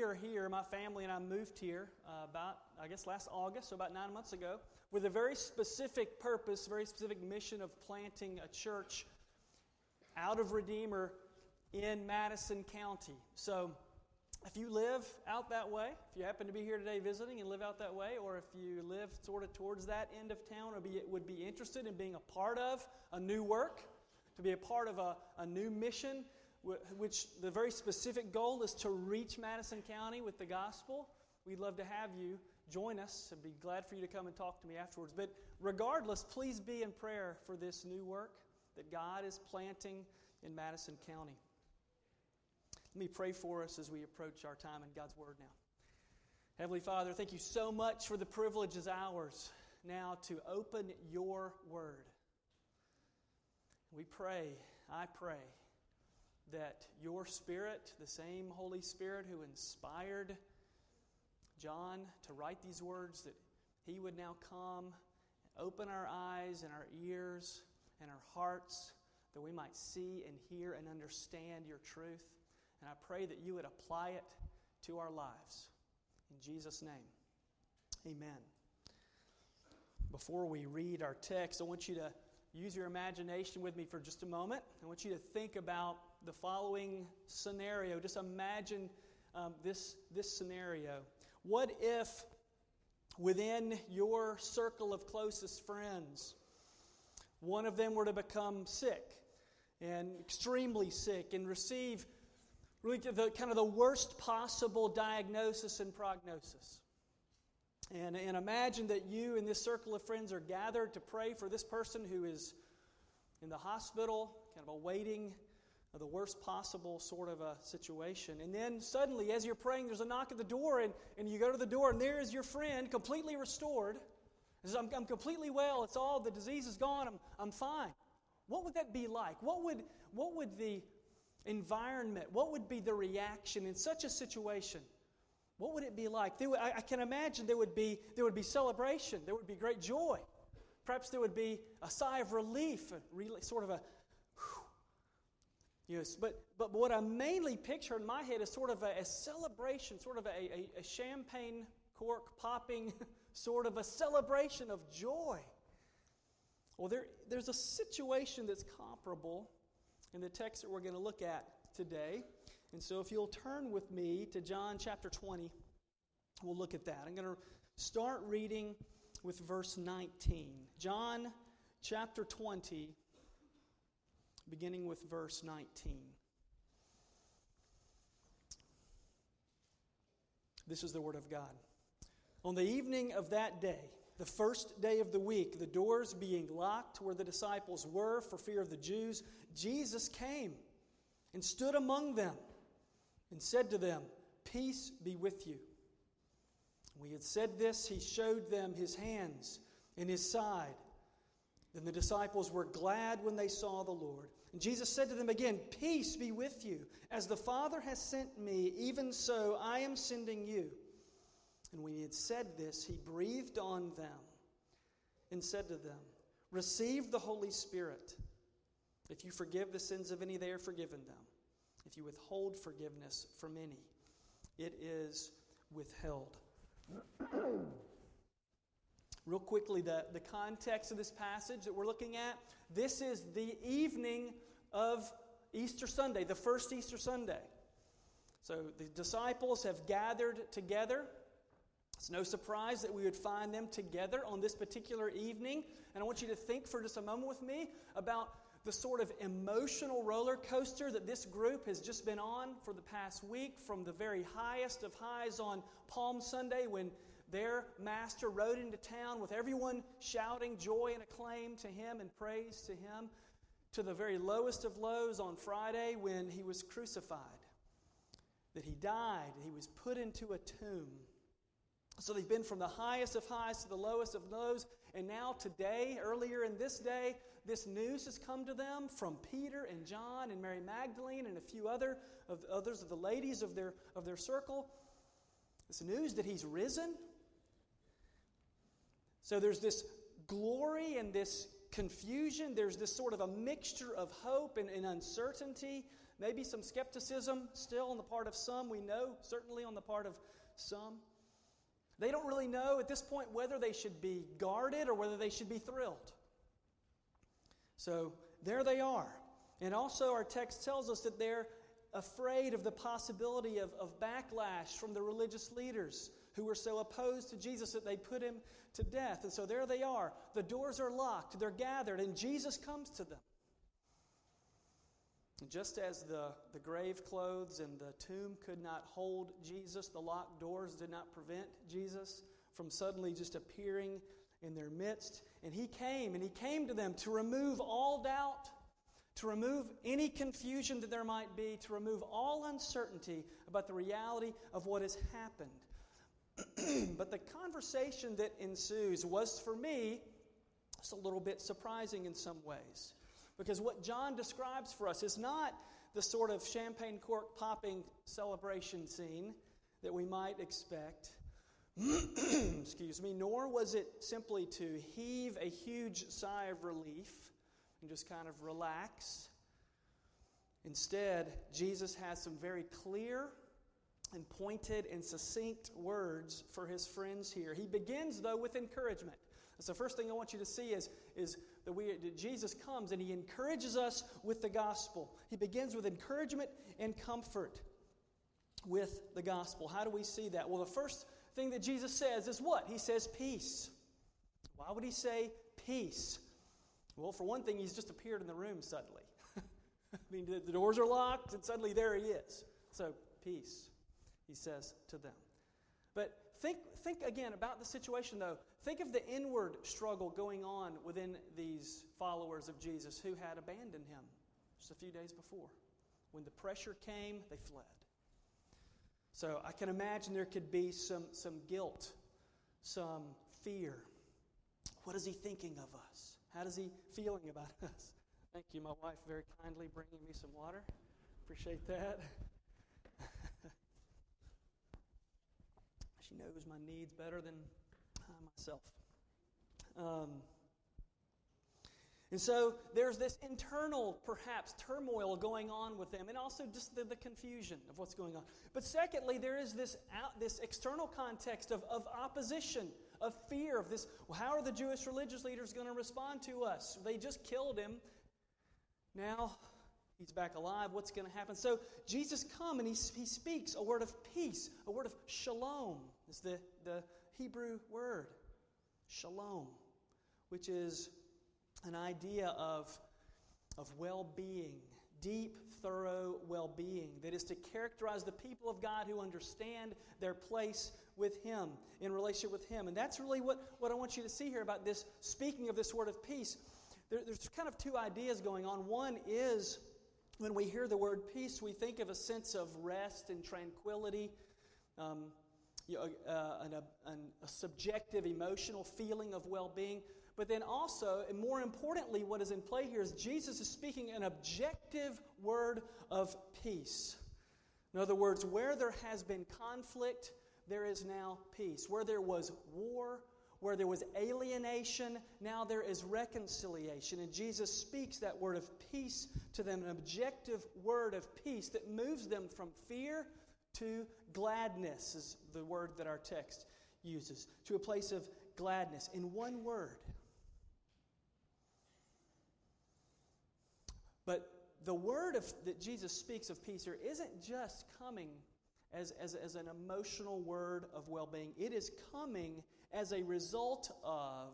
we are here, my family and I moved here uh, about, I guess, last August, so about nine months ago, with a very specific purpose, very specific mission of planting a church out of Redeemer in Madison County. So, if you live out that way, if you happen to be here today visiting and live out that way, or if you live sort of towards that end of town or be, would be interested in being a part of a new work, to be a part of a, a new mission, which the very specific goal is to reach Madison County with the gospel, we'd love to have you join us. I'd be glad for you to come and talk to me afterwards. But regardless, please be in prayer for this new work that God is planting in Madison County. Let me pray for us as we approach our time in God's Word now. Heavenly Father, thank you so much for the privilege as ours now to open your Word. We pray, I pray, that your Spirit, the same Holy Spirit who inspired John to write these words, that he would now come open our eyes and our ears and our hearts that we might see and hear and understand your truth. And I pray that you would apply it to our lives. In Jesus' name, amen. Before we read our text, I want you to use your imagination with me for just a moment. I want you to think about the following scenario. Just imagine um, this, this scenario. What if within your circle of closest friends, one of them were to become sick and extremely sick and receive really the kind of the worst possible diagnosis and prognosis. And, and imagine that you and this circle of friends are gathered to pray for this person who is in the hospital, kind of awaiting the worst possible sort of a situation. And then suddenly, as you're praying, there's a knock at the door, and, and you go to the door, and there is your friend, completely restored. Says, I'm, I'm completely well. It's all, the disease is gone. I'm, I'm fine. What would that be like? What would, what would the environment, what would be the reaction in such a situation? What would it be like? Would, I, I can imagine there would, be, there would be celebration, there would be great joy. Perhaps there would be a sigh of relief, a sort of a, But, but what I mainly picture in my head is sort of a, a celebration, sort of a, a, a, champagne cork popping, sort of a celebration of joy. Well, there, there's a situation that's comparable in the text that we're going to look at today. And so if you'll turn with me to John chapter 20, we'll look at that. I'm going to start reading with verse 19. John chapter 20, beginning with verse 19. This is the Word of God. On the evening of that day, the first day of the week, the doors being locked where the disciples were for fear of the Jews, Jesus came and stood among them and said to them, Peace be with you. When he had said this, he showed them his hands and his side. Then the disciples were glad when they saw the Lord. And Jesus said to them again, Peace be with you. As the Father has sent me, even so I am sending you. And when he had said this, he breathed on them and said to them, Receive the Holy Spirit. If you forgive the sins of any, they are forgiven them. If you withhold forgiveness from any, it is withheld. Real quickly, the, the context of this passage that we're looking at this is the evening of Easter Sunday, the first Easter Sunday. So the disciples have gathered together it's no surprise that we would find them together on this particular evening. And I want you to think for just a moment with me about the sort of emotional roller coaster that this group has just been on for the past week, from the very highest of highs on Palm Sunday when their master rode into town with everyone shouting joy and acclaim to him and praise to him, to the very lowest of lows on Friday when he was crucified. That he died, he was put into a tomb. So they've been from the highest of highs to the lowest of lows. And now, today, earlier in this day, this news has come to them from Peter and John and Mary Magdalene and a few other of others of the ladies of their, of their circle. This news that he's risen. So there's this glory and this confusion. There's this sort of a mixture of hope and, and uncertainty Maybe some skepticism still on the part of some. We know, certainly on the part of some. They don't really know at this point whether they should be guarded or whether they should be thrilled. So there they are. And also, our text tells us that they're afraid of the possibility of, of backlash from the religious leaders who were so opposed to Jesus that they put him to death. And so there they are. The doors are locked, they're gathered, and Jesus comes to them. And just as the, the grave clothes and the tomb could not hold Jesus, the locked doors did not prevent Jesus from suddenly just appearing in their midst. And he came, and he came to them to remove all doubt, to remove any confusion that there might be, to remove all uncertainty about the reality of what has happened. but the conversation that ensues was, for me, a little bit surprising in some ways. Because what John describes for us is not the sort of champagne cork popping celebration scene that we might expect. Excuse me, nor was it simply to heave a huge sigh of relief and just kind of relax. Instead, Jesus has some very clear and pointed and succinct words for his friends here. He begins, though, with encouragement. So, first thing I want you to see is, is that, we, that Jesus comes and he encourages us with the gospel. He begins with encouragement and comfort with the gospel. How do we see that? Well, the first thing that Jesus says is what? He says peace. Why would he say peace? Well, for one thing, he's just appeared in the room suddenly. I mean, the, the doors are locked, and suddenly there he is. So, peace, he says to them. But think, think again about the situation, though. Think of the inward struggle going on within these followers of Jesus who had abandoned him just a few days before. When the pressure came, they fled. So I can imagine there could be some, some guilt, some fear. What is he thinking of us? How is he feeling about us? Thank you, my wife, very kindly bringing me some water. Appreciate that. She knows my needs better than I myself. Um, and so there's this internal, perhaps, turmoil going on with them, and also just the, the confusion of what's going on. But secondly, there is this, out, this external context of, of opposition, of fear, of this well, how are the Jewish religious leaders going to respond to us? They just killed him. Now he's back alive. What's going to happen? So Jesus comes and he, he speaks a word of peace, a word of shalom is the, the Hebrew word. Shalom, which is an idea of, of well being, deep, thorough well being, that is to characterize the people of God who understand their place with Him, in relationship with Him. And that's really what, what I want you to see here about this, speaking of this word of peace. There, there's kind of two ideas going on. One is when we hear the word peace, we think of a sense of rest and tranquility. Um, you know, uh, an, a subjective emotional feeling of well being. But then also, and more importantly, what is in play here is Jesus is speaking an objective word of peace. In other words, where there has been conflict, there is now peace. Where there was war, where there was alienation, now there is reconciliation. And Jesus speaks that word of peace to them, an objective word of peace that moves them from fear to gladness, is the word that our text uses. To a place of gladness in one word. But the word of, that Jesus speaks of peace here isn't just coming as, as, as an emotional word of well being, it is coming as a result of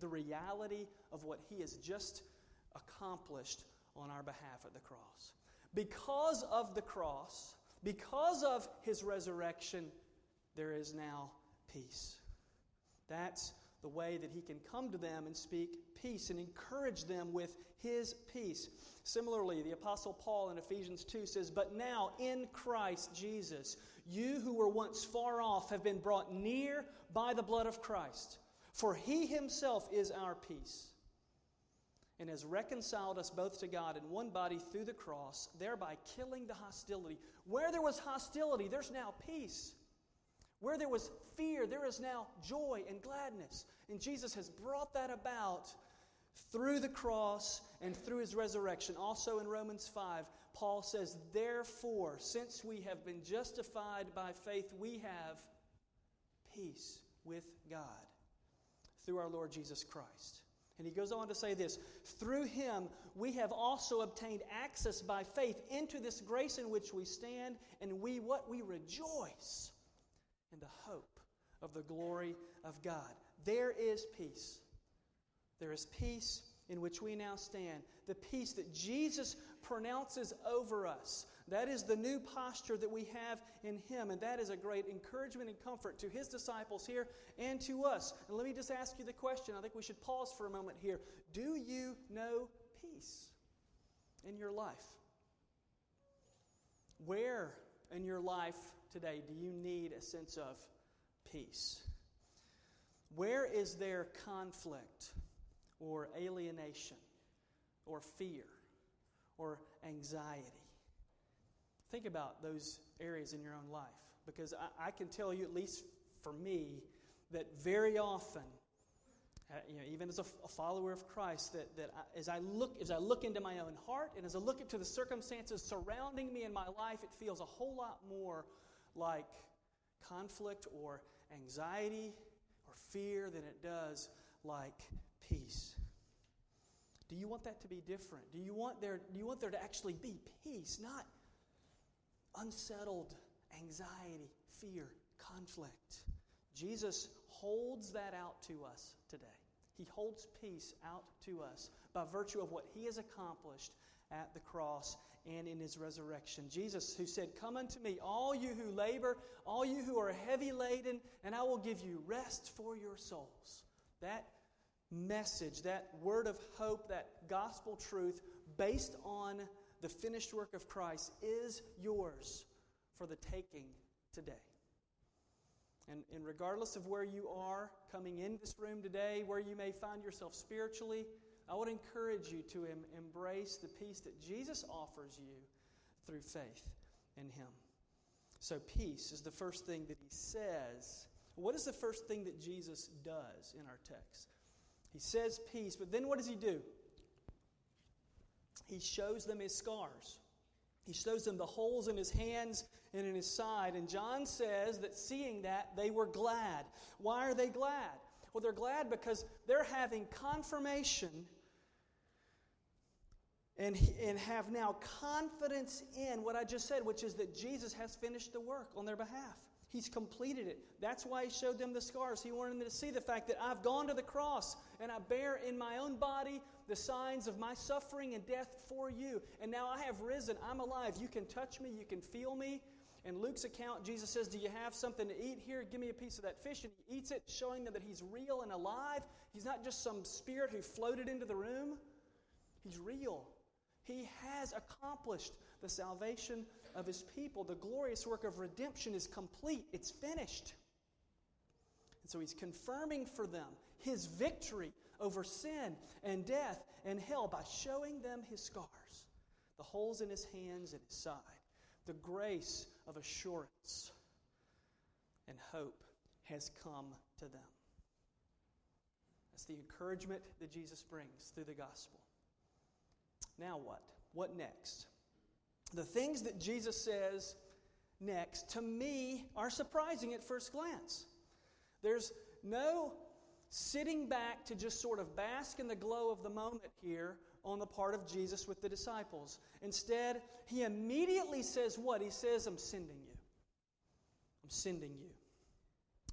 the reality of what he has just accomplished on our behalf at the cross. Because of the cross, because of his resurrection, there is now peace. That's the way that he can come to them and speak peace and encourage them with his peace. Similarly, the Apostle Paul in Ephesians 2 says, But now in Christ Jesus, you who were once far off have been brought near by the blood of Christ. For he himself is our peace and has reconciled us both to God in one body through the cross, thereby killing the hostility. Where there was hostility, there's now peace. Where there was fear, there is now joy and gladness. And Jesus has brought that about through the cross and through his resurrection. Also in Romans 5, Paul says, Therefore, since we have been justified by faith, we have peace with God through our Lord Jesus Christ. And he goes on to say this Through him we have also obtained access by faith into this grace in which we stand, and we what we rejoice in the hope of the glory of God. There is peace. There is peace in which we now stand, the peace that Jesus pronounces over us. That is the new posture that we have in Him, and that is a great encouragement and comfort to His disciples here and to us. And let me just ask you the question. I think we should pause for a moment here. Do you know peace in your life? Where in your life today do you need a sense of peace? Where is there conflict or alienation or fear or anxiety? Think about those areas in your own life because I, I can tell you, at least for me, that very often, uh, you know, even as a, follower of Christ, that, that I, as, I look, as I look into my own heart and as I look into the circumstances surrounding me in my life, it feels a whole lot more like conflict or anxiety or fear than it does like peace. Do you want that to be different? Do you want there, do you want there to actually be peace, not unsettled anxiety, fear, conflict. Jesus holds that out to us today. He holds peace out to us by virtue of what he has accomplished at the cross and in his resurrection. Jesus, who said, Come unto me, all you who labor, all you who are heavy laden, and I will give you rest for your souls. That message, that word of hope, that gospel truth based on the finished work of Christ is yours for the taking today. And, and regardless of where you are coming in this room today, where you may find yourself spiritually, I would encourage you to em- embrace the peace that Jesus offers you through faith in Him. So, peace is the first thing that He says. What is the first thing that Jesus does in our text? He says peace, but then what does He do? he shows them his scars. He shows them the holes in his hands and in his side. And John says that seeing that, they were glad. Why are they glad? Well, they're glad because they're having confirmation and, and have now confidence in what I just said, which is that Jesus has finished the work on their behalf. He's completed it. That's why he showed them the scars. He wanted them to see the fact that I've gone to the cross and I bear in my own body the signs of my suffering and death for you. And now I have risen. I'm alive. You can touch me. You can feel me. In Luke's account, Jesus says, Do you have something to eat here? Give me a piece of that fish. And he eats it, showing them that he's real and alive. He's not just some spirit who floated into the room, he's real. He has accomplished the salvation of his people. The glorious work of redemption is complete, it's finished. And so he's confirming for them his victory over sin and death and hell by showing them his scars, the holes in his hands and his side, the grace of assurance and hope has come to them. That's the encouragement that Jesus brings through the gospel. Now what? What next? The things that Jesus says next, to me, are surprising at first glance. There's no sitting back to just sort of bask in the glow of the moment here on the part of Jesus with the disciples. Instead, he immediately says what? He says, I'm sending you. I'm sending you.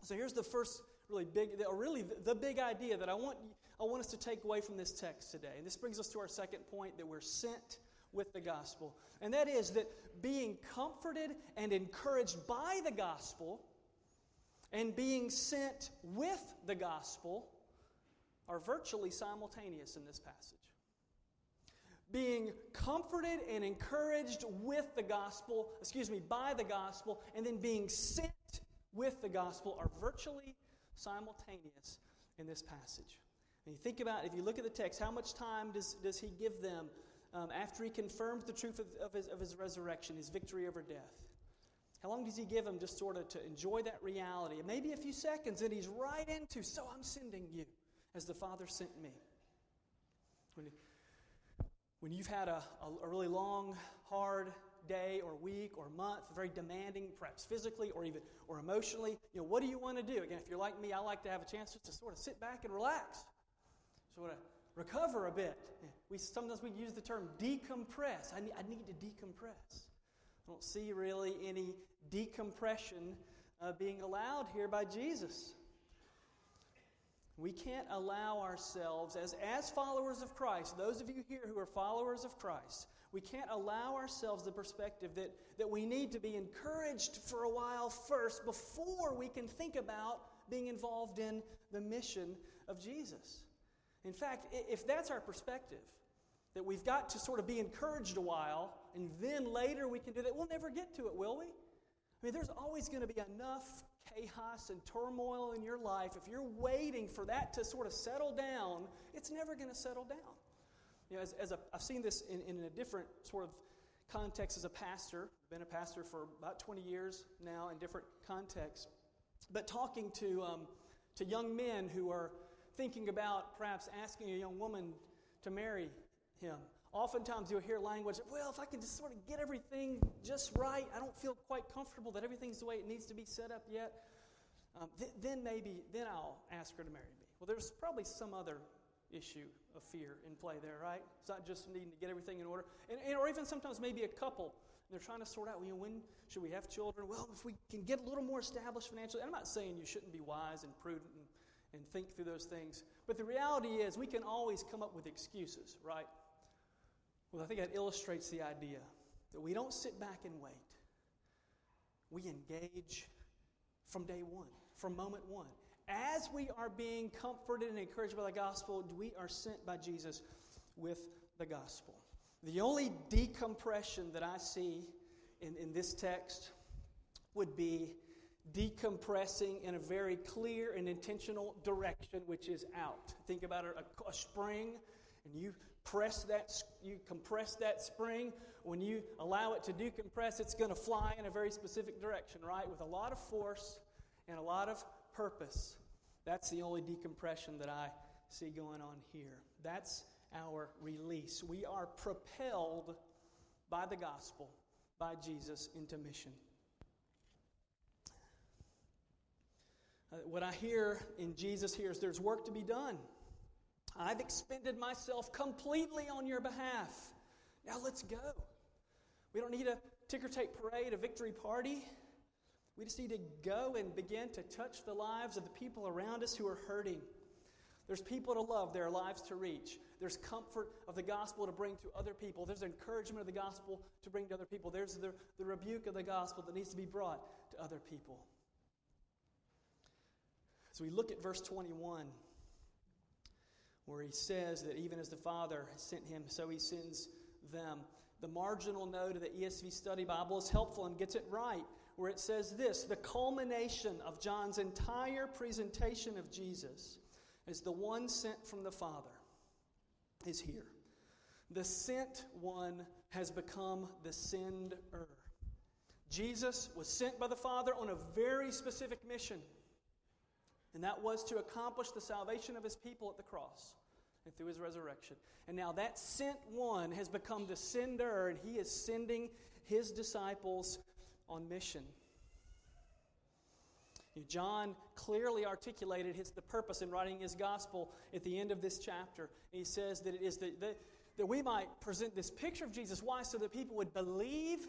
So here's the first really big, or really the big idea that I want, I want us to take away from this text today. And this brings us to our second point that we're sent with the gospel. And that is that being comforted and encouraged by the gospel and being sent with the gospel are virtually simultaneous in this passage. Being comforted and encouraged with the gospel, excuse me, by the gospel, and then being sent with the gospel are virtually simultaneous in this passage. And you think about, if you look at the text, how much time does, does he give them um, after he confirms the truth of, of, his, of his resurrection, his victory over death? How long does he give him just sort of to enjoy that reality? Maybe a few seconds, and he's right into, so I'm sending you as the Father sent me. When, when you've had a, a really long, hard day or week or month, very demanding, perhaps physically or even or emotionally, you know, what do you want to do? Again, if you're like me, I like to have a chance just to sort of sit back and relax, sort of recover a bit. We sometimes we use the term decompress. I need, I need to decompress. I don't see really any decompression uh, being allowed here by Jesus. We can't allow ourselves, as, as followers of Christ, those of you here who are followers of Christ, we can't allow ourselves the perspective that, that we need to be encouraged for a while first before we can think about being involved in the mission of Jesus. In fact, if that's our perspective, that we've got to sort of be encouraged a while and then later we can do that, we'll never get to it, will we? I mean, there's always going to be enough chaos and turmoil in your life, if you're waiting for that to sort of settle down, it's never going to settle down. You know, as, as a, I've seen this in, in a different sort of context as a pastor, been a pastor for about 20 years now in different contexts, but talking to, um, to young men who are thinking about perhaps asking a young woman to marry him. Oftentimes you'll hear language, well, if I can just sort of get everything just right, I don't feel quite comfortable that everything's the way it needs to be set up yet, um, th- then maybe, then I'll ask her to marry me. Well, there's probably some other issue of fear in play there, right? It's not just needing to get everything in order. And, and, or even sometimes maybe a couple, they're trying to sort out, you know, when should we have children? Well, if we can get a little more established financially. I'm not saying you shouldn't be wise and prudent and, and think through those things. But the reality is we can always come up with excuses, right? Well, I think that illustrates the idea that we don't sit back and wait. We engage from day one, from moment one. As we are being comforted and encouraged by the gospel, we are sent by Jesus with the gospel. The only decompression that I see in, in this text would be decompressing in a very clear and intentional direction, which is out. Think about a, a spring, and you press that, you compress that spring. When you allow it to decompress, it's going to fly in a very specific direction, right? With a lot of force and a lot of purpose. That's the only decompression that I see going on here. That's our release. We are propelled by the gospel, by Jesus, into mission. Uh, what I hear in Jesus here is there's work to be done. I've expended myself completely on your behalf. Now let's go. We don't need a ticker tape parade, a victory party. We just need to go and begin to touch the lives of the people around us who are hurting. There's people to love, there are lives to reach. There's comfort of the gospel to bring to other people. There's encouragement of the gospel to bring to other people. There's the, the rebuke of the gospel that needs to be brought to other people. So we look at verse 21 where he says that even as the Father sent him, so he sends them. The marginal note of the ESV Study Bible is helpful and gets it right, where it says this the culmination of John's entire presentation of Jesus as the one sent from the Father is here. The sent one has become the sender. Jesus was sent by the Father on a very specific mission and that was to accomplish the salvation of his people at the cross and through his resurrection. And now that sent one has become the sender, and he is sending his disciples on mission. John clearly articulated his, the purpose in writing his gospel at the end of this chapter. He says that it is the, that we might present this picture of Jesus. Why? So that people would believe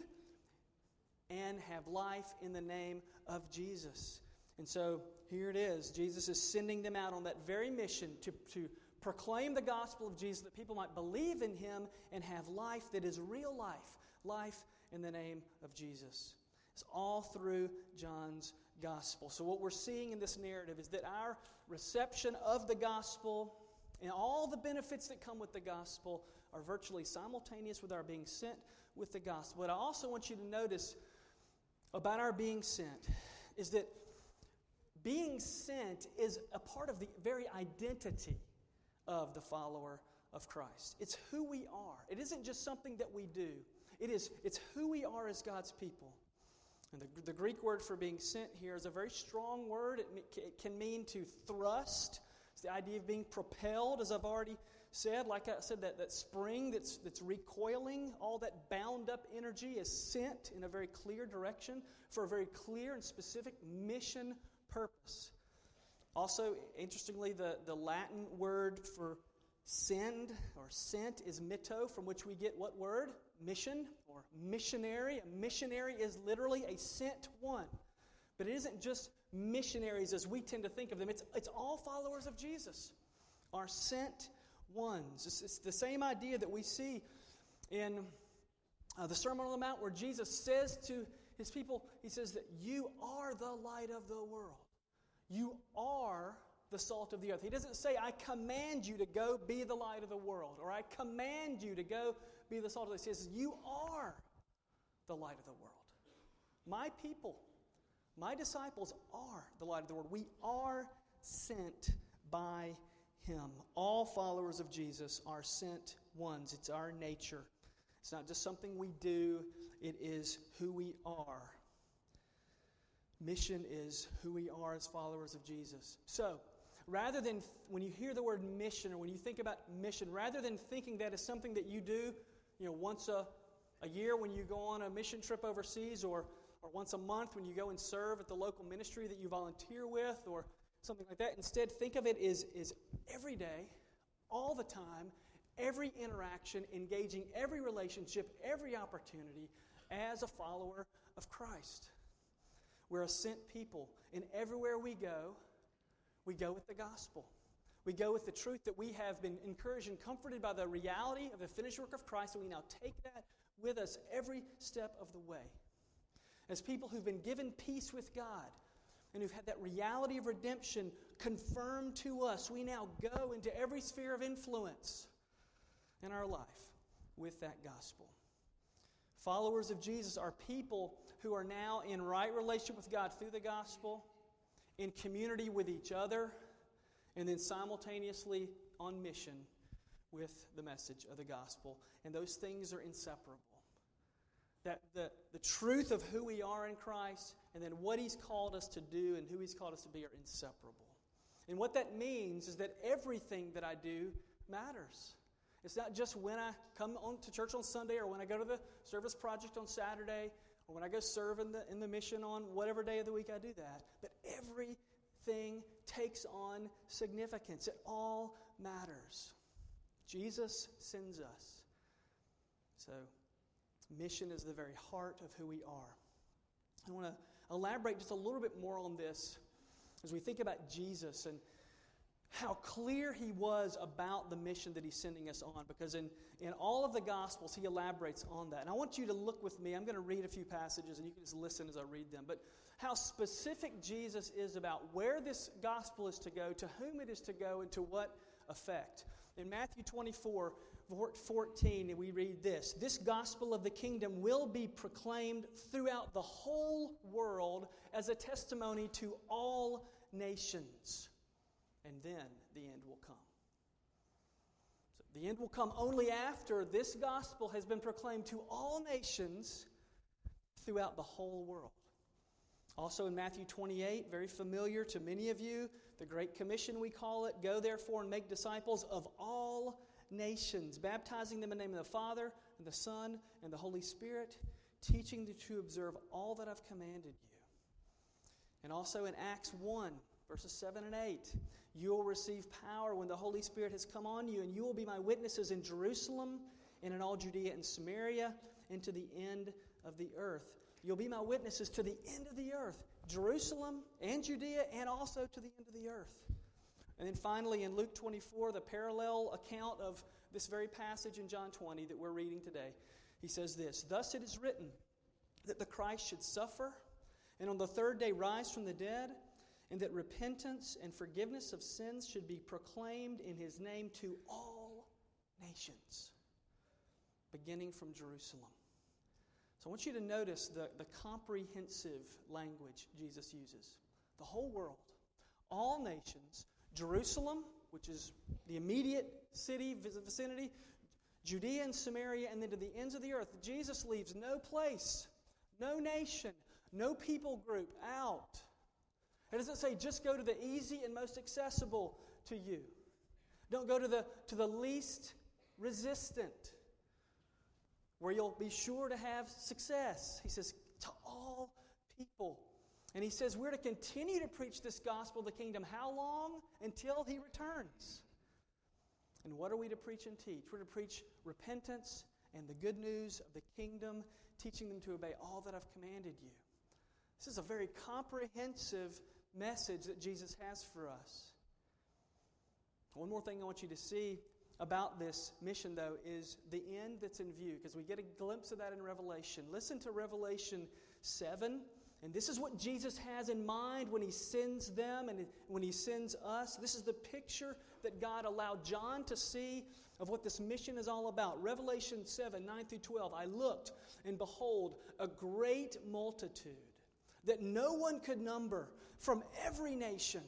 and have life in the name of Jesus. And so here it is. Jesus is sending them out on that very mission to, to proclaim the gospel of Jesus that people might believe in him and have life that is real life, life in the name of Jesus. It's all through John's gospel. So, what we're seeing in this narrative is that our reception of the gospel and all the benefits that come with the gospel are virtually simultaneous with our being sent with the gospel. What I also want you to notice about our being sent is that being sent is a part of the very identity of the follower of Christ. It's who we are. It isn't just something that we do. It is it's who we are as God's people. And the, the Greek word for being sent here is a very strong word. It, it can mean to thrust. It's the idea of being propelled, as I've already said, like I said, that, that spring that's, that's recoiling, all that bound up energy is sent in a very clear direction for a very clear and specific mission purpose. Also, interestingly, the, the Latin word for send or sent is mitto, from which we get what word? Mission or missionary. A missionary is literally a sent one. But it isn't just missionaries as we tend to think of them, it's, it's all followers of Jesus, are sent ones. It's, it's the same idea that we see in uh, the Sermon on the Mount where Jesus says to his people, He says that you are the light of the world. You are the salt of the earth. He doesn't say, I command you to go be the light of the world, or I command you to go be the salt of the earth. He says, You are the light of the world. My people, my disciples are the light of the world. We are sent by him. All followers of Jesus are sent ones. It's our nature. It's not just something we do, it is who we are. Mission is who we are as followers of Jesus. So, rather than when you hear the word mission or when you think about mission, rather than thinking that is something that you do, you know, once a, a year when you go on a mission trip overseas or, or once a month when you go and serve at the local ministry that you volunteer with or something like that. Instead, think of it as, as every day, all the time, every interaction, engaging every relationship, every opportunity as a follower of Christ. We're a sent people, and everywhere we go, we go with the gospel. We go with the truth that we have been encouraged and comforted by the reality of the finished work of Christ, and we now take that with us every step of the way. As people who've been given peace with God, and who've had that reality of redemption confirmed to us, we now go into every sphere of influence in our life with that gospel. Followers of Jesus are people who are now in right relationship with God through the gospel, in community with each other, and then simultaneously on mission with the message of the gospel. And those things are inseparable. That the, the truth of who we are in Christ and then what He's called us to do and who He's called us to be are inseparable. And what that means is that everything that I do matters. It's not just when I come on to church on Sunday or when I go to the service project on Saturday or when I go serve in the, in the mission on whatever day of the week I do that. But everything takes on significance. It all matters. Jesus sends us. So, mission is the very heart of who we are. I want to elaborate just a little bit more on this as we think about Jesus and how clear he was about the mission that he's sending us on. Because in, in all of the Gospels, he elaborates on that. And I want you to look with me. I'm going to read a few passages, and you can just listen as I read them. But how specific Jesus is about where this gospel is to go, to whom it is to go, and to what effect. In Matthew 24, 14, we read this This gospel of the kingdom will be proclaimed throughout the whole world as a testimony to all nations, and then the end will come. So the end will come only after this gospel has been proclaimed to all nations throughout the whole world. Also in Matthew 28, very familiar to many of you, the Great Commission we call it Go therefore and make disciples of all nations, baptizing them in the name of the Father, and the Son, and the Holy Spirit, teaching them to observe all that I've commanded you. And also in Acts 1, verses 7 and 8, you will receive power when the Holy Spirit has come on you, and you will be my witnesses in Jerusalem and in all Judea and Samaria and to the end of the earth. You'll be my witnesses to the end of the earth, Jerusalem and Judea, and also to the end of the earth. And then finally, in Luke 24, the parallel account of this very passage in John 20 that we're reading today, he says this Thus it is written that the Christ should suffer and on the third day rise from the dead, and that repentance and forgiveness of sins should be proclaimed in his name to all nations, beginning from Jerusalem. So I want you to notice the, the comprehensive language Jesus uses. The whole world, all nations, Jerusalem, which is the immediate city, vicinity, Judea and Samaria, and then to the ends of the earth. Jesus leaves no place, no nation, no people group out. It doesn't say just go to the easy and most accessible to you. Don't go to the, to the least resistant, where you'll be sure to have success. He says, to all people. And he says, we're to continue to preach this gospel of the kingdom. How long? Until he returns. And what are we to preach and teach? We're to preach repentance and the good news of the kingdom, teaching them to obey all that I've commanded you. This is a very comprehensive message that Jesus has for us. One more thing I want you to see about this mission, though, is the end that's in view, because we get a glimpse of that in Revelation. Listen to Revelation 7. And this is what Jesus has in mind when he sends them and when he sends us. This is the picture that God allowed John to see of what this mission is all about. Revelation 7 9 through 12. I looked, and behold, a great multitude that no one could number from every nation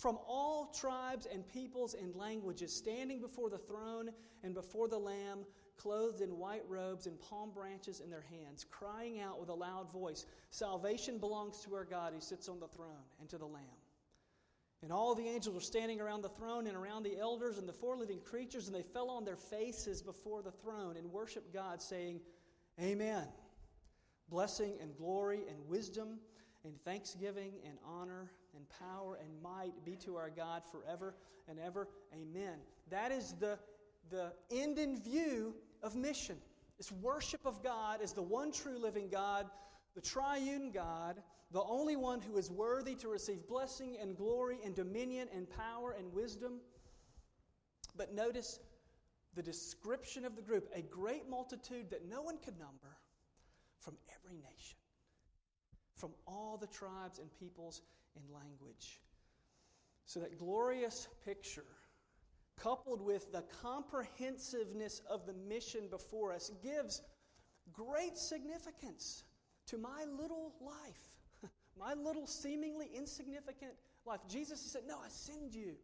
from all tribes and peoples and languages, standing before the throne and before the Lamb, clothed in white robes and palm branches in their hands, crying out with a loud voice Salvation belongs to our God who sits on the throne and to the Lamb. And all the angels were standing around the throne and around the elders and the four living creatures, and they fell on their faces before the throne and worshiped God, saying, Amen. Blessing and glory and wisdom and thanksgiving and honor and power and might be to our God forever and ever. Amen. That is the, the end in view of mission. It's worship of God as the one true living God, the triune God, the only one who is worthy to receive blessing and glory and dominion and power and wisdom. But notice the description of the group a great multitude that no one could number from every nation, from all the tribes and peoples and language. So, that glorious picture, coupled with the comprehensiveness of the mission before us, gives great significance to my little life, my little seemingly insignificant life. Jesus said, No, I send you.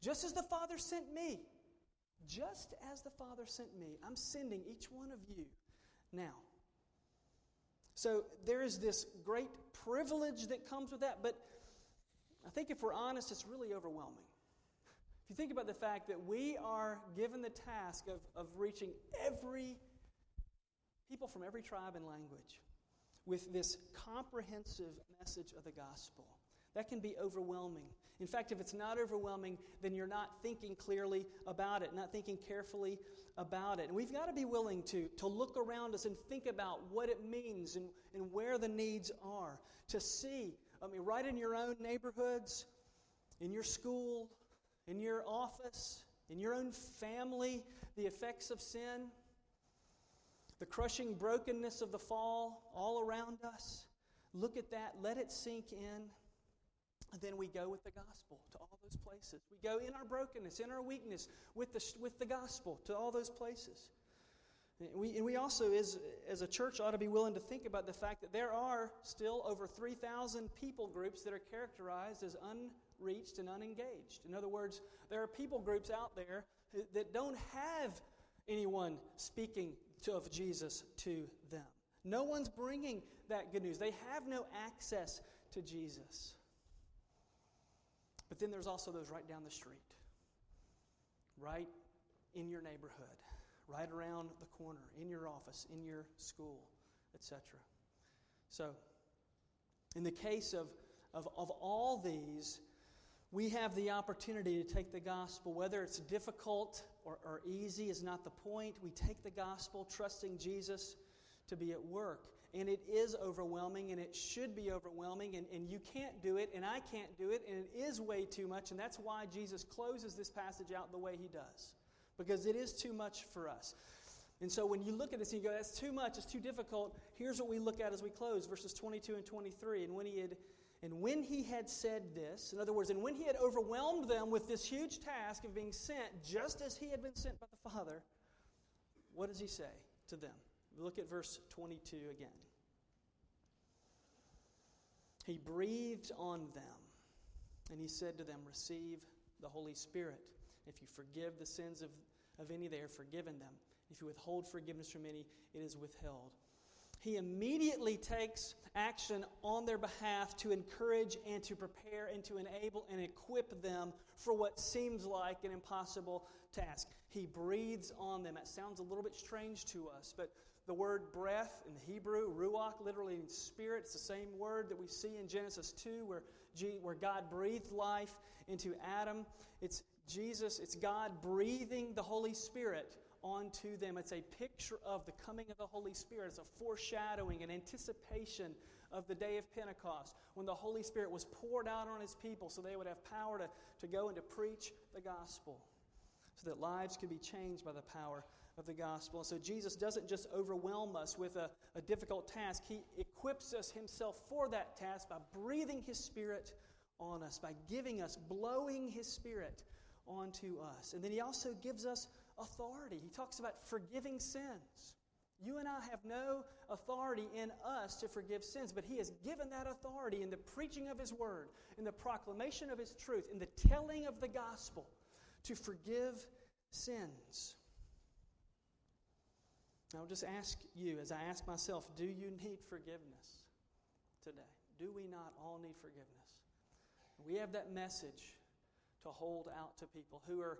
Just as the Father sent me. Just as the Father sent me, I'm sending each one of you now. So there is this great privilege that comes with that, but I think if we're honest, it's really overwhelming. If you think about the fact that we are given the task of, of reaching every people from every tribe and language with this comprehensive message of the gospel. That can be overwhelming. In fact, if it's not overwhelming, then you're not thinking clearly about it, not thinking carefully about it. And we've got to be willing to, to look around us and think about what it means and, and where the needs are. To see, I mean, right in your own neighborhoods, in your school, in your office, in your own family, the effects of sin, the crushing brokenness of the fall all around us. Look at that, let it sink in. Then we go with the gospel to all those places. We go in our brokenness, in our weakness, with the, with the gospel to all those places. And we, and we also, as, as a church, ought to be willing to think about the fact that there are still over 3,000 people groups that are characterized as unreached and unengaged. In other words, there are people groups out there that don't have anyone speaking to, of Jesus to them. No one's bringing that good news. They have no access to Jesus. But then there's also those right down the street, right in your neighborhood, right around the corner, in your office, in your school, etc. So, in the case of, of, of all these, we have the opportunity to take the gospel, whether it's difficult or, or easy is not the point. We take the gospel, trusting Jesus to be at work. And it is overwhelming, and it should be overwhelming, and, and you can't do it, and I can't do it, and it is way too much. And that's why Jesus closes this passage out the way he does, because it is too much for us. And so when you look at this and you go, that's too much, it's too difficult, here's what we look at as we close verses 22 and 23. And when he had and when he had said this, in other words, and when he had overwhelmed them with this huge task of being sent, just as he had been sent by the Father, what does he say to them? Look at verse 22 again. He breathed on them, and he said to them, Receive the Holy Spirit. If you forgive the sins of, of any, they are forgiven them. If you withhold forgiveness from any, it is withheld. he immediately takes action on their behalf to encourage and to prepare and to enable and equip them for what seems like an impossible task. He breathes on them. It sounds a little bit strange to us, but the word breath in Hebrew, ruach, literally in spirit, it's the same word that we see in Genesis 2 where, G, where God breathed life into Adam. It's Jesus, it's God breathing the Holy Spirit onto them. It's a picture of the coming of the Holy Spirit. It's a foreshadowing, an anticipation of the day of Pentecost when the Holy Spirit was poured out on His people so they would have power to, to go and to preach the gospel, so that lives could be changed by the power of the gospel. And so Jesus doesn't just overwhelm us with a, a difficult task, He equips us Himself for that task by breathing His Spirit on us, by giving us, blowing His Spirit onto us. And then He also gives us authority. He talks about forgiving sins. You and I have no authority in us to forgive sins, but He has given that authority in the preaching of His Word, in the proclamation of His truth, in the telling of the gospel to forgive sins. I'll just ask you, as I ask myself, do you need forgiveness today? Do we not all need forgiveness? We have that message to hold out to people who are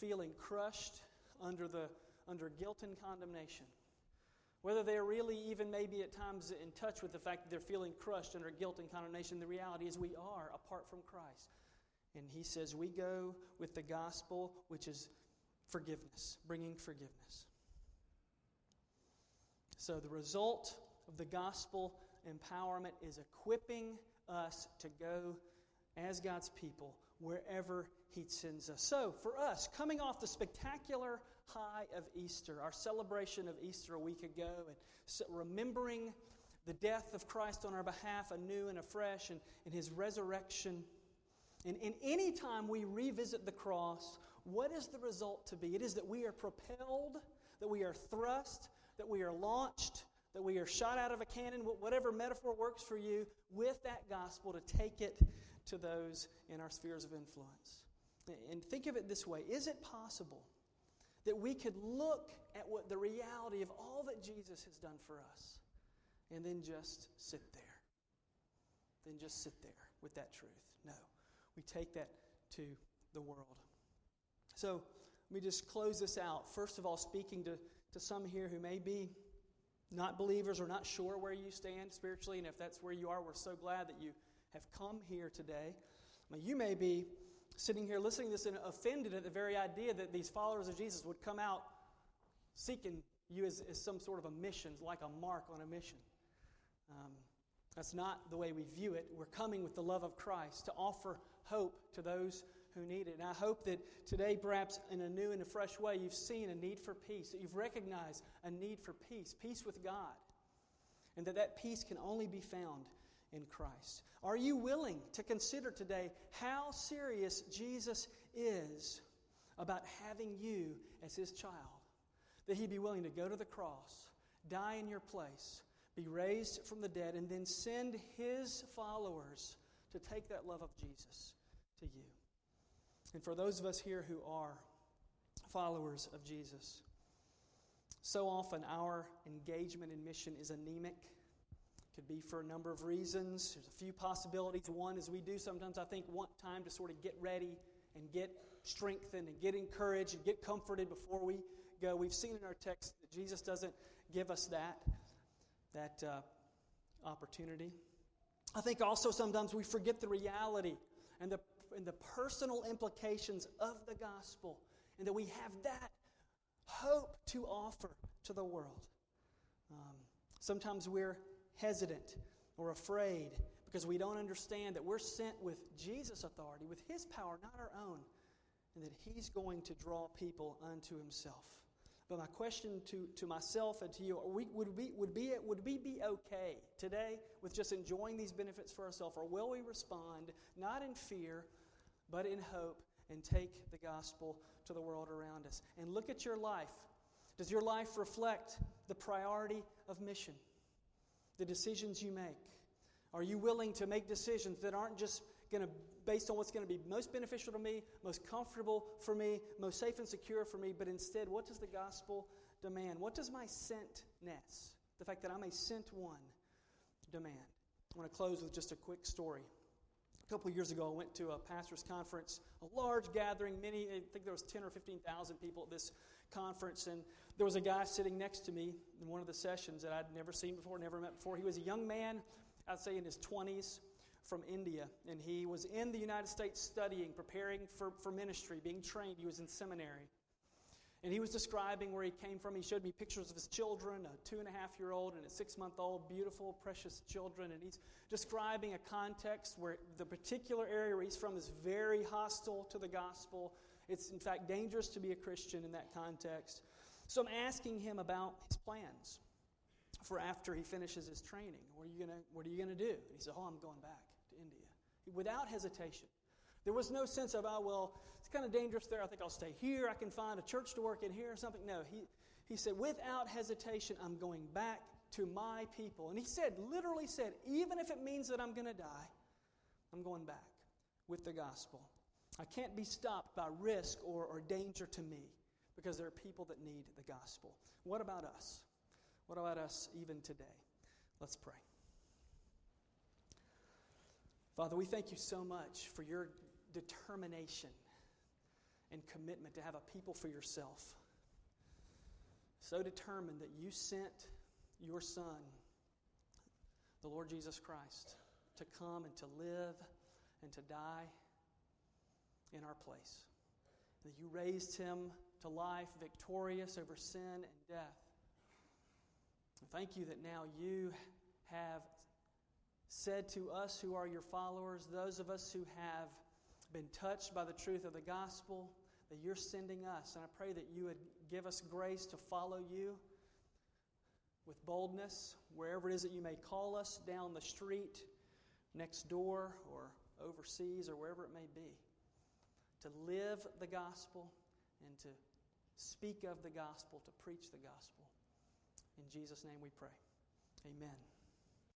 feeling crushed under, the, under guilt and condemnation. Whether they're really even maybe at times in touch with the fact that they're feeling crushed under guilt and condemnation, the reality is we are apart from Christ. And he says we go with the gospel, which is forgiveness, bringing forgiveness. So the result of the gospel empowerment is equipping us to go as God's people wherever He sends us. So, for us, coming off the spectacular high of Easter, our celebration of Easter a week ago, and remembering the death of Christ on our behalf anew and afresh and, and His resurrection. And, and any time we revisit the cross, what is the result to be? It is that we are propelled, that we are thrust, that we are launched, that we are shot out of a cannon, whatever metaphor works for you, with that gospel to take it to those in our spheres of influence. And think of it this way Is it possible that we could look at what the reality of all that Jesus has done for us and then just sit there? Then just sit there with that truth. No. We take that to the world. So let me just close this out. First of all, speaking to, to some here who may be not believers or not sure where you stand spiritually, and if that's where you are, we're so glad that you have come here today. Now, you may be sitting here listening to this and offended at the very idea that these followers of Jesus would come out seeking you as, as some sort of a mission, like a mark on a mission. Um, that's not the way we view it. We're coming with the love of Christ to offer hope to those who need it. And I hope that today, perhaps in a new and a fresh way, you've seen a need for peace, that you've recognized a need for peace, peace with God, and that that peace can only be found in Christ. Are you willing to consider today how serious Jesus is about having you as his child? That he'd be willing to go to the cross, die in your place, be raised from the dead, and then send his followers to take that love of Jesus to you. And for those of us here who are followers of Jesus, so often our engagement in mission is anemic could be for a number of reasons. There's a few possibilities. One is we do sometimes, I think, want time to sort of get ready and get strengthened and get encouraged and get comforted before we go. We've seen in our text that Jesus doesn't give us that, that uh, opportunity. I think also sometimes we forget the reality and the, and the personal implications of the gospel and that we have that hope to offer to the world. Um, sometimes we're hesitant or afraid because we don't understand that we're sent with Jesus' authority, with His power, not our own, and that He's going to draw people unto Himself. But my question to, to myself and to you we, would, we, would, be, would we be okay today with just enjoying these benefits for ourselves, or will we respond not in fear, but in hope and take the gospel to the world around us? And look at your life. Does your life reflect the priority of mission? the decisions you make? Are you willing to make decisions that aren't just going to, based on what's going to be most beneficial to me, most comfortable for me, most safe and secure for me, but instead, what does the gospel demand? What does my sentness, the fact that I'm a sent one demand. I want to close with just a quick story. Couple years ago, I went to a pastor's conference, a large gathering. Many, I think there was 10 or 15,000 people at this conference, and there was a guy sitting next to me in one of the sessions that I'd never seen before, never met before. He was a young man, I'd say in his 20s, from India, and he was in the United States studying, preparing for, for ministry, being trained. He was in seminary. And he was describing where he came from. He showed me pictures of his children, a two and a half year old and a six month old, beautiful, precious children. And he's describing a context where the particular area where he's from is very hostile to the gospel. It's, in fact, dangerous to be a Christian in that context. So I'm asking him about his plans for after he finishes his training. What are you gonna, what are you going to do? And he said, Oh, I'm going back to India. Without hesitation. There was no sense of, oh, well, kind of dangerous there. I think I'll stay here. I can find a church to work in here or something. No, he, he said, without hesitation, I'm going back to my people. And he said, literally said, even if it means that I'm going to die, I'm going back with the gospel. I can't be stopped by risk or, or danger to me because there are people that need the gospel. What about us? What about us even today? Let's pray. Father, we thank you so much for your determination and commitment to have a people for yourself. So determined that you sent your Son, the Lord Jesus Christ, to come and to live and to die in our place. That you raised him to life, victorious over sin and death. Thank you that now you have said to us who are your followers, those of us who have been touched by the truth of the gospel, that you're sending us. And I pray that you would give us grace to follow you with boldness wherever it is that you may call us down the street, next door, or overseas, or wherever it may be. To live the gospel and to speak of the gospel, to preach the gospel. In Jesus' name we pray. Amen.